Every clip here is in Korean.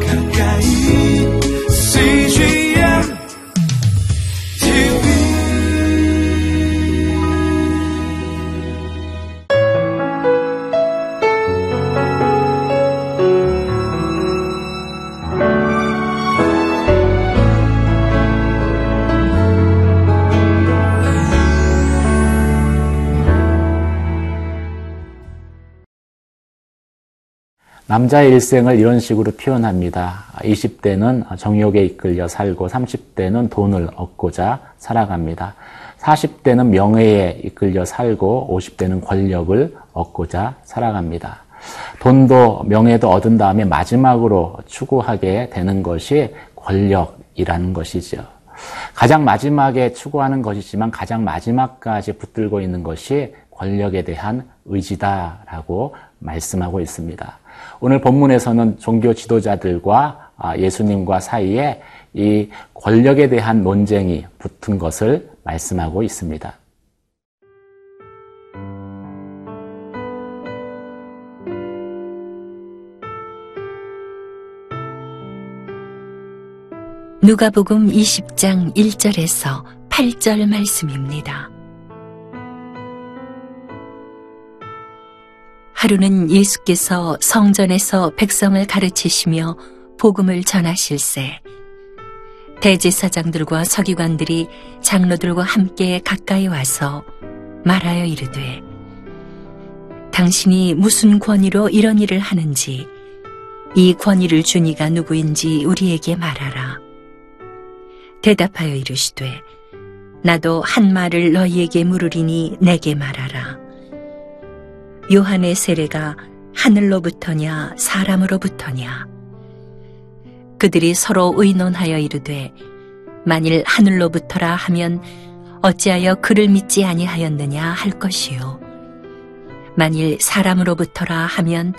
가까 남자의 일생을 이런 식으로 표현합니다. 20대는 정욕에 이끌려 살고 30대는 돈을 얻고자 살아갑니다. 40대는 명예에 이끌려 살고 50대는 권력을 얻고자 살아갑니다. 돈도 명예도 얻은 다음에 마지막으로 추구하게 되는 것이 권력이라는 것이죠. 가장 마지막에 추구하는 것이지만 가장 마지막까지 붙들고 있는 것이 권력에 대한 의지다라고 말씀하고 있습니다. 오늘 본문에서는 종교 지도자들과 아, 예수님과 사이에 이 권력에 대한 논쟁이 붙은 것을 말씀하고 있습니다. 누가복음 20장 1절에서 8절 말씀입니다. 하루는 예수께서 성전에서 백성을 가르치시며 복음을 전하실세 대제사장들과 서기관들이 장로들과 함께 가까이 와서 말하여 이르되 당신이 무슨 권위로 이런 일을 하는지 이 권위를 준 이가 누구인지 우리에게 말하라. 대답하여 이르시되 나도 한 말을 너희에게 물으리니 내게 말하라. 요한의 세례가 하늘로부터냐 사람으로부터냐. 그들이 서로 의논하여 이르되 만일 하늘로부터라 하면 어찌하여 그를 믿지 아니하였느냐 할 것이요. 만일 사람으로부터라 하면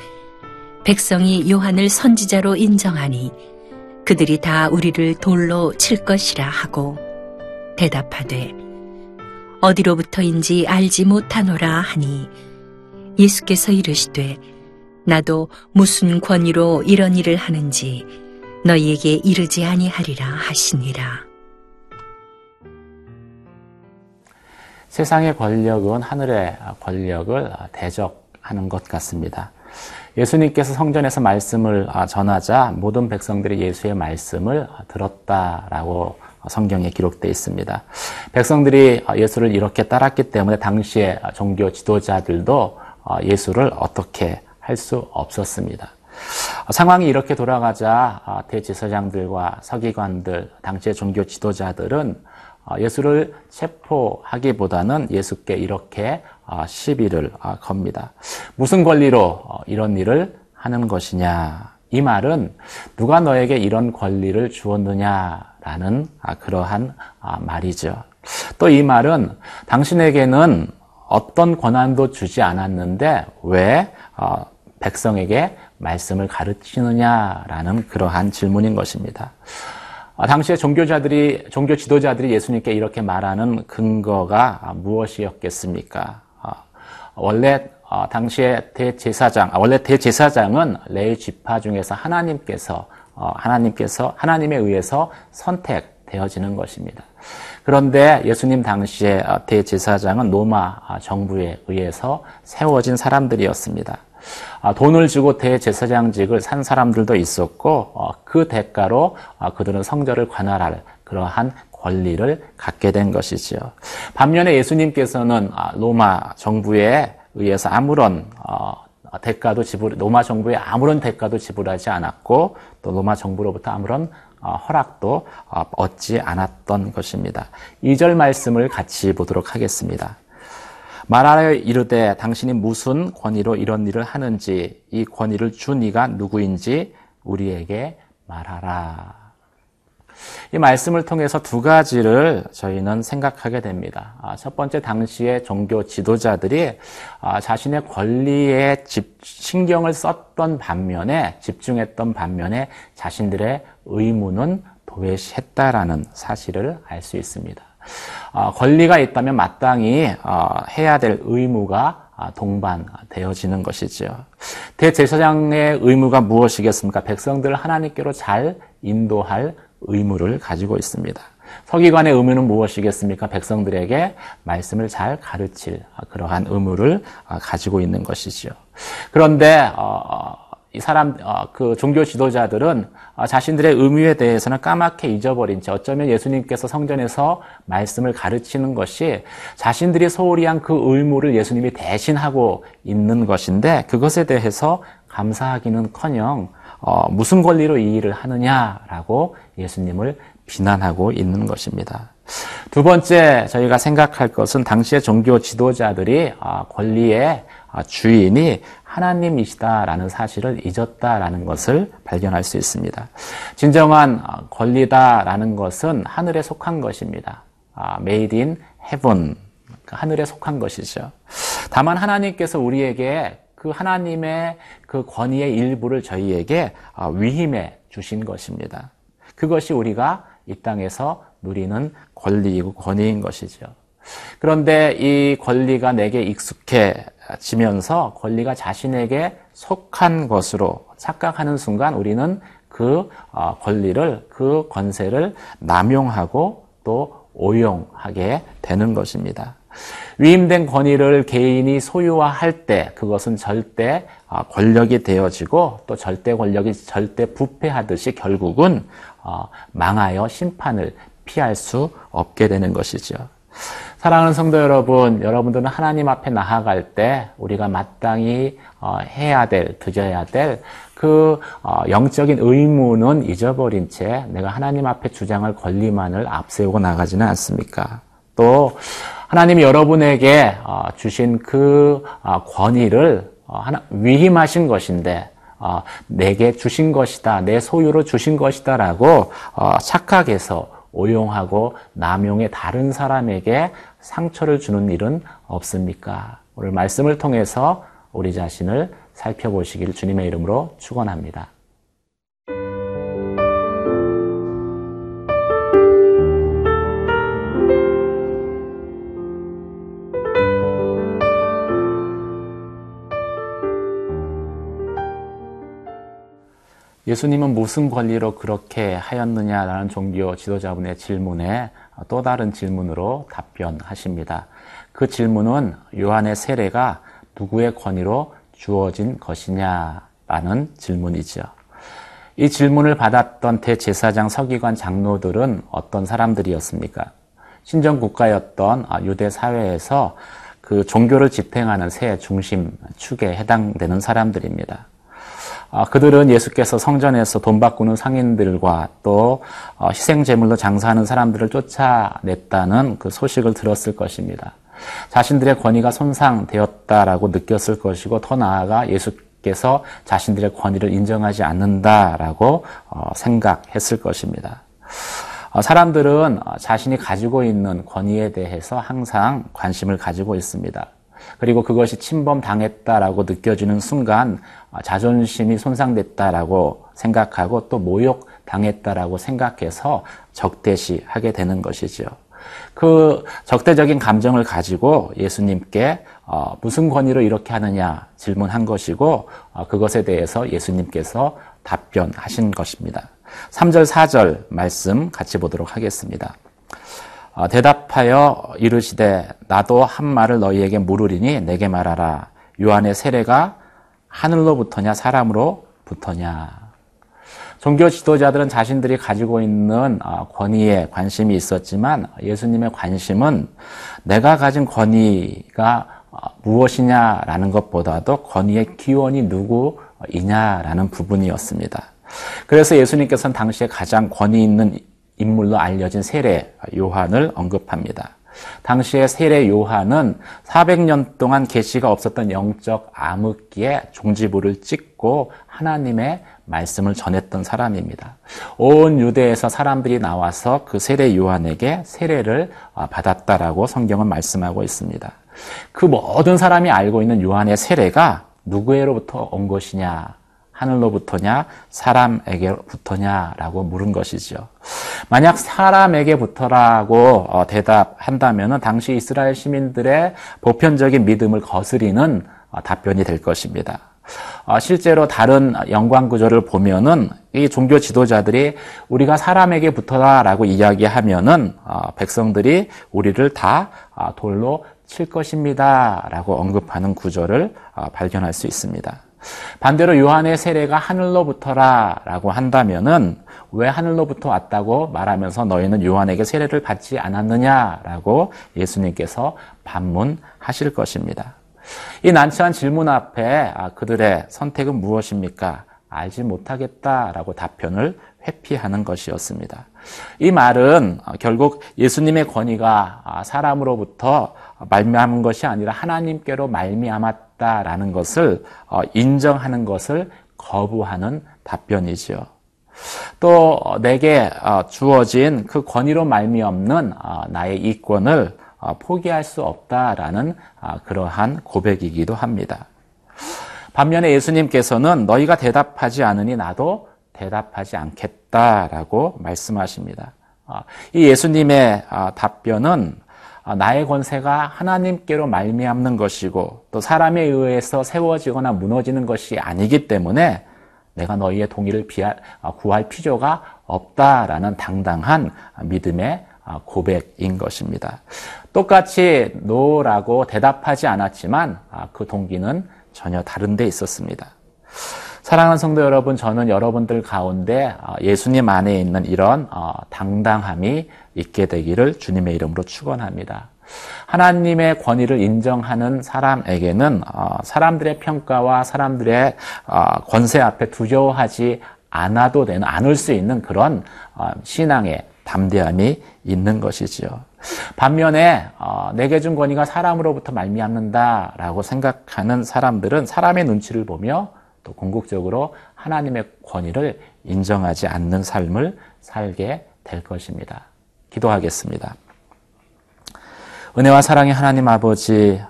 백성이 요한을 선지자로 인정하니 그들이 다 우리를 돌로 칠 것이라 하고 대답하되 어디로부터인지 알지 못하노라 하니 예수께서 이르시되 나도 무슨 권위로 이런 일을 하는지 너희에게 이르지 아니하리라 하시니라. 세상의 권력은 하늘의 권력을 대적하는 것 같습니다. 예수님께서 성전에서 말씀을 전하자 모든 백성들이 예수의 말씀을 들었다라고 성경에 기록되어 있습니다. 백성들이 예수를 이렇게 따랐기 때문에 당시의 종교 지도자들도 예수를 어떻게 할 수 없었습니다. 상황이 이렇게 돌아가자 대제사장들과 서기관들, 당시의 종교 지도자들은 예수를 체포하기보다는 예수께 이렇게 시비를 겁니다. 무슨 권리로 이런 일을 하는 것이냐? 이 말은 누가 너에게 이런 권리를 주었느냐라는 그러한 말이죠. 또 이 말은 당신에게는 어떤 권한도 주지 않았는데 왜 백성에게 말씀을 가르치느냐라는 그러한 질문인 것입니다. 당시에 종교자들이 종교 지도자들이 예수님께 이렇게 말하는 근거가 무엇이었겠습니까? 원래 당시에 대제사장 원래 대제사장은 레위 지파 중에서 하나님께서 하나님께서 하나님에 의해서 선택 되어지는 것입니다. 그런데 예수님 당시에 대제사장은 로마 정부에 의해서 세워진 사람들이었습니다. 돈을 주고 대제사장직을 산 사람들도 있었고 그 대가로 그들은 성전을 관할할 그러한 권리를 갖게 된 것이지요. 반면에 예수님께서는 로마 정부에 의해서 아무런 대가도 지불 로마 정부에 아무런 대가도 지불하지 않았고 또 로마 정부로부터 아무런 허락도 얻지 않았던 것입니다. 2절 말씀을 같이 보도록 하겠습니다. 말하여 이르되 당신이 무슨 권위로 이런 일을 하는지 이 권위를 준 이가 누구인지 우리에게 말하라. 이 말씀을 통해서 두 가지를 저희는 생각하게 됩니다. 아, 첫 번째, 당시의 종교 지도자들이 아, 자신의 권리에 신경을 썼던 반면에, 집중했던 반면에 자신들의 의무는 도외시했다라는 사실을 알 수 있습니다. 어, 권리가 있다면 마땅히 어, 해야 될 의무가 아, 동반되어지는 것이죠. 대제사장의 의무가 무엇이겠습니까? 백성들을 하나님께로 잘 인도할 의무를 가지고 있습니다. 서기관의 의무는 무엇이겠습니까? 백성들에게 말씀을 잘 가르칠 그러한 의무를 가지고 있는 것이지요. 그런데 어, 이 사람 어, 그 종교 지도자들은 어, 자신들의 의무에 대해서는 까맣게 잊어버린 채 어쩌면 예수님께서 성전에서 말씀을 가르치는 것이 자신들이 소홀히 한 그 의무를 예수님이 대신하고 있는 것인데 그것에 대해서 감사하기는커녕 어, 무슨 권리로 이 일을 하느냐라고 예수님을 비난하고 있는 것입니다. 두 번째 저희가 생각할 것은 당시의 종교 지도자들이 권리의 주인이 하나님이시다라는 사실을 잊었다라는 것을 발견할 수 있습니다. 진정한 어, 권리다라는 것은 하늘에 속한 것입니다. 아, made in heaven. 그 하늘에 속한 것이죠. 다만 하나님께서 우리에게 그 하나님의 그 권위의 일부를 저희에게 어, 위임해 주신 것입니다. 그것이 우리가 이 땅에서 누리는 권리이고 권위인 것이죠. 그런데 이 권리가 내게 익숙해지면서 권리가 자신에게 속한 것으로 착각하는 순간 우리는 그 어, 권리를, 그 권세를 남용하고 또 오용하게 되는 것입니다. 위임된 권위를 개인이 소유화할 때 그것은 절대 어, 권력이 되어지고 또 절대 권력이 절대 부패하듯이 결국은 어, 망하여 심판을 피할 수 없게 되는 것이죠. 사랑하는 성도 여러분, 여러분들은 하나님 앞에 나아갈 때 우리가 마땅히 어, 해야 될, 드려야 될그 어, 영적인 의무는 잊어버린 채 내가 하나님 앞에 주장할 권리만을 앞세우고 나가지는 않습니까? 또 하나님이 여러분에게 어, 주신 그 권위를 위임하신 것인데 내게 주신 것이다, 내 소유로 주신 것이다라고 착각해서 오용하고 남용해 다른 사람에게 상처를 주는 일은 없습니까? 오늘 말씀을 통해서 우리 자신을 살펴보시기를 주님의 이름으로 축원합니다. 예수님은 무슨 권리로 그렇게 하였느냐라는 종교 지도자분의 질문에 또 다른 질문으로 답변하십니다. 그 질문은 요한의 세례가 누구의 권위로 주어진 것이냐라는 질문이죠. 이 질문을 받았던 대제사장 서기관 장로들은 어떤 사람들이었습니까? 신정 국가였던 유대 사회에서 그 종교를 지탱하는 새 중심 축에 해당되는 사람들입니다. 아, 그들은 예수께서 성전에서 돈 바꾸는 상인들과 또 어, 희생 제물로 장사하는 사람들을 쫓아냈다는 그 소식을 들었을 것입니다. 자신들의 권위가 손상되었다라고 느꼈을 것이고 더 나아가 예수께서 자신들의 권위를 인정하지 않는다라고 어, 생각했을 것입니다. 어, 사람들은 자신이 가지고 있는 권위에 대해서 항상 관심을 가지고 있습니다. 그리고 그것이 침범당했다라고 느껴지는 순간 아, 자존심이 손상됐다라고 생각하고 또 모욕당했다라고 생각해서 적대시 하게 되는 것이죠. 그 적대적인 감정을 가지고 예수님께 어, 무슨 권위로 이렇게 하느냐 질문한 것이고 어, 그것에 대해서 예수님께서 답변하신 것입니다. 3절, 4절 말씀 같이 보도록 하겠습니다. 어, 대답하여 이르시되 나도 한 말을 너희에게 물으리니 내게 말하라. 요한의 세례가 하늘로부터냐 사람으로부터냐. 종교 지도자들은 자신들이 가지고 있는 어, 권위에 관심이 있었지만 예수님의 관심은 내가 가진 권위가 어, 무엇이냐라는 것보다도 권위의 기원이 누구이냐라는 부분이었습니다. 그래서 예수님께서는 당시에 가장 권위 있는 인물로 알려진 세례 요한을 언급합니다. 당시의 세례 요한은 400년 동안 계시가 없었던 영적 암흑기에 종지부를 찍고 하나님의 말씀을 전했던 사람입니다. 온 유대에서 사람들이 나와서 그 세례 요한에게 세례를 받았다라고 성경은 말씀하고 있습니다. 그 모든 사람이 알고 있는 요한의 세례가 누구로부터 온 것이냐? 하늘로부터냐 사람에게부터냐라고 물은 것이죠. 만약 사람에게부터라고 어, 대답한다면 당시 이스라엘 시민들의 보편적인 믿음을 거스리는 어, 답변이 될 것입니다. 어, 실제로 다른 영광 구조를 보면은 이 종교 지도자들이 우리가 사람에게부터라라고 이야기하면은 백성들이 우리를 다 돌로 칠 것입니다라고 언급하는 구조를 발견할 수 있습니다. 반대로 요한의 세례가 하늘로부터라 라고 한다면은 왜 하늘로부터 왔다고 말하면서 너희는 요한에게 세례를 받지 않았느냐 라고 예수님께서 반문하실 것입니다. 이 난처한 질문 앞에 아, 그들의 선택은 무엇입니까? 알지 못하겠다라고 답변을 회피하는 것이었습니다. 이 말은 결국 예수님의 권위가 아, 사람으로부터 말미암은 것이 아니라 하나님께로 말미암았다라는 것을 어, 인정하는 것을 거부하는 답변이지요. 또 내게 어, 주어진 그 권위로 말미암는 어, 나의 이권을 포기할 수 없다라는 그러한 고백이기도 합니다. 반면에 예수님께서는 너희가 대답하지 않으니 나도 대답하지 않겠다라고 말씀하십니다. 이 예수님의 답변은 아, 나의 권세가 하나님께로 말미암는 것이고 또 사람에 의해서 세워지거나 무너지는 것이 아니기 때문에 내가 너희의 동의를 아, 구할 필요가 없다라는 당당한 믿음의 아, 고백인 것입니다. 똑같이 노라고 대답하지 않았지만 그 동기는 전혀 다른 데 있었습니다. 사랑하는 성도 여러분, 저는 여러분들 가운데 예수님 안에 있는 이런 어, 당당함이 있게 되기를 주님의 이름으로 축원합니다. 하나님의 권위를 인정하는 사람에게는 어, 사람들의 평가와 사람들의 어, 권세 앞에 두려워하지 않아도 되는 않을 수 있는 그런 어, 신앙의 담대함이 있는 것이지요. 반면에 내게 준 권위가 사람으로부터 말미암는다라고 생각하는 사람들은 사람의 눈치를 보며 또 궁극적으로 하나님의 권위를 인정하지 않는 삶을 살게 될 것입니다. 기도하겠습니다. 은혜와 사랑의 하나님 아버지,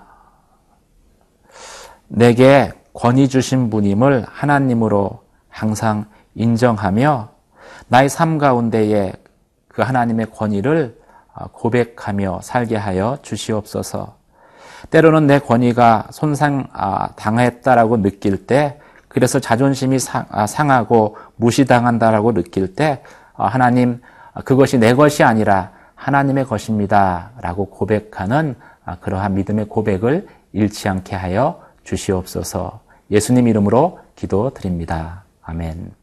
내게 권위 주신 분임을 하나님으로 항상 인정하며 나의 삶 가운데에 그 하나님의 권위를 고백하며 살게 하여 주시옵소서. 때로는 내 권위가 손상 당했다라고 느낄 때, 그래서 자존심이 상하고 무시당한다라고 느낄 때, 하나님 그것이 내 것이 아니라 하나님의 것입니다. 라고 고백하는 아, 그러한 믿음의 고백을 잃지 않게 하여 주시옵소서 예수님 이름으로 기도 드립니다. 아멘.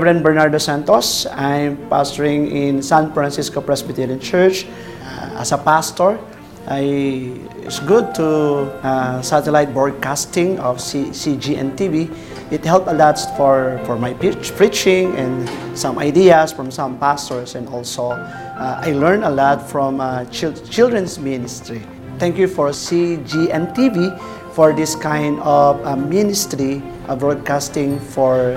Reverend Bernardo Santos. I'm pastoring in San Francisco Presbyterian Church. Uh, as a pastor, I, it's good to uh, satellite broadcasting of C, CGN TV. It helped a lot for, for my preaching and some ideas from some pastors, and also uh, I learned a lot from uh, chil children's ministry. Thank you for CGN TV for this kind of uh, ministry of broadcasting for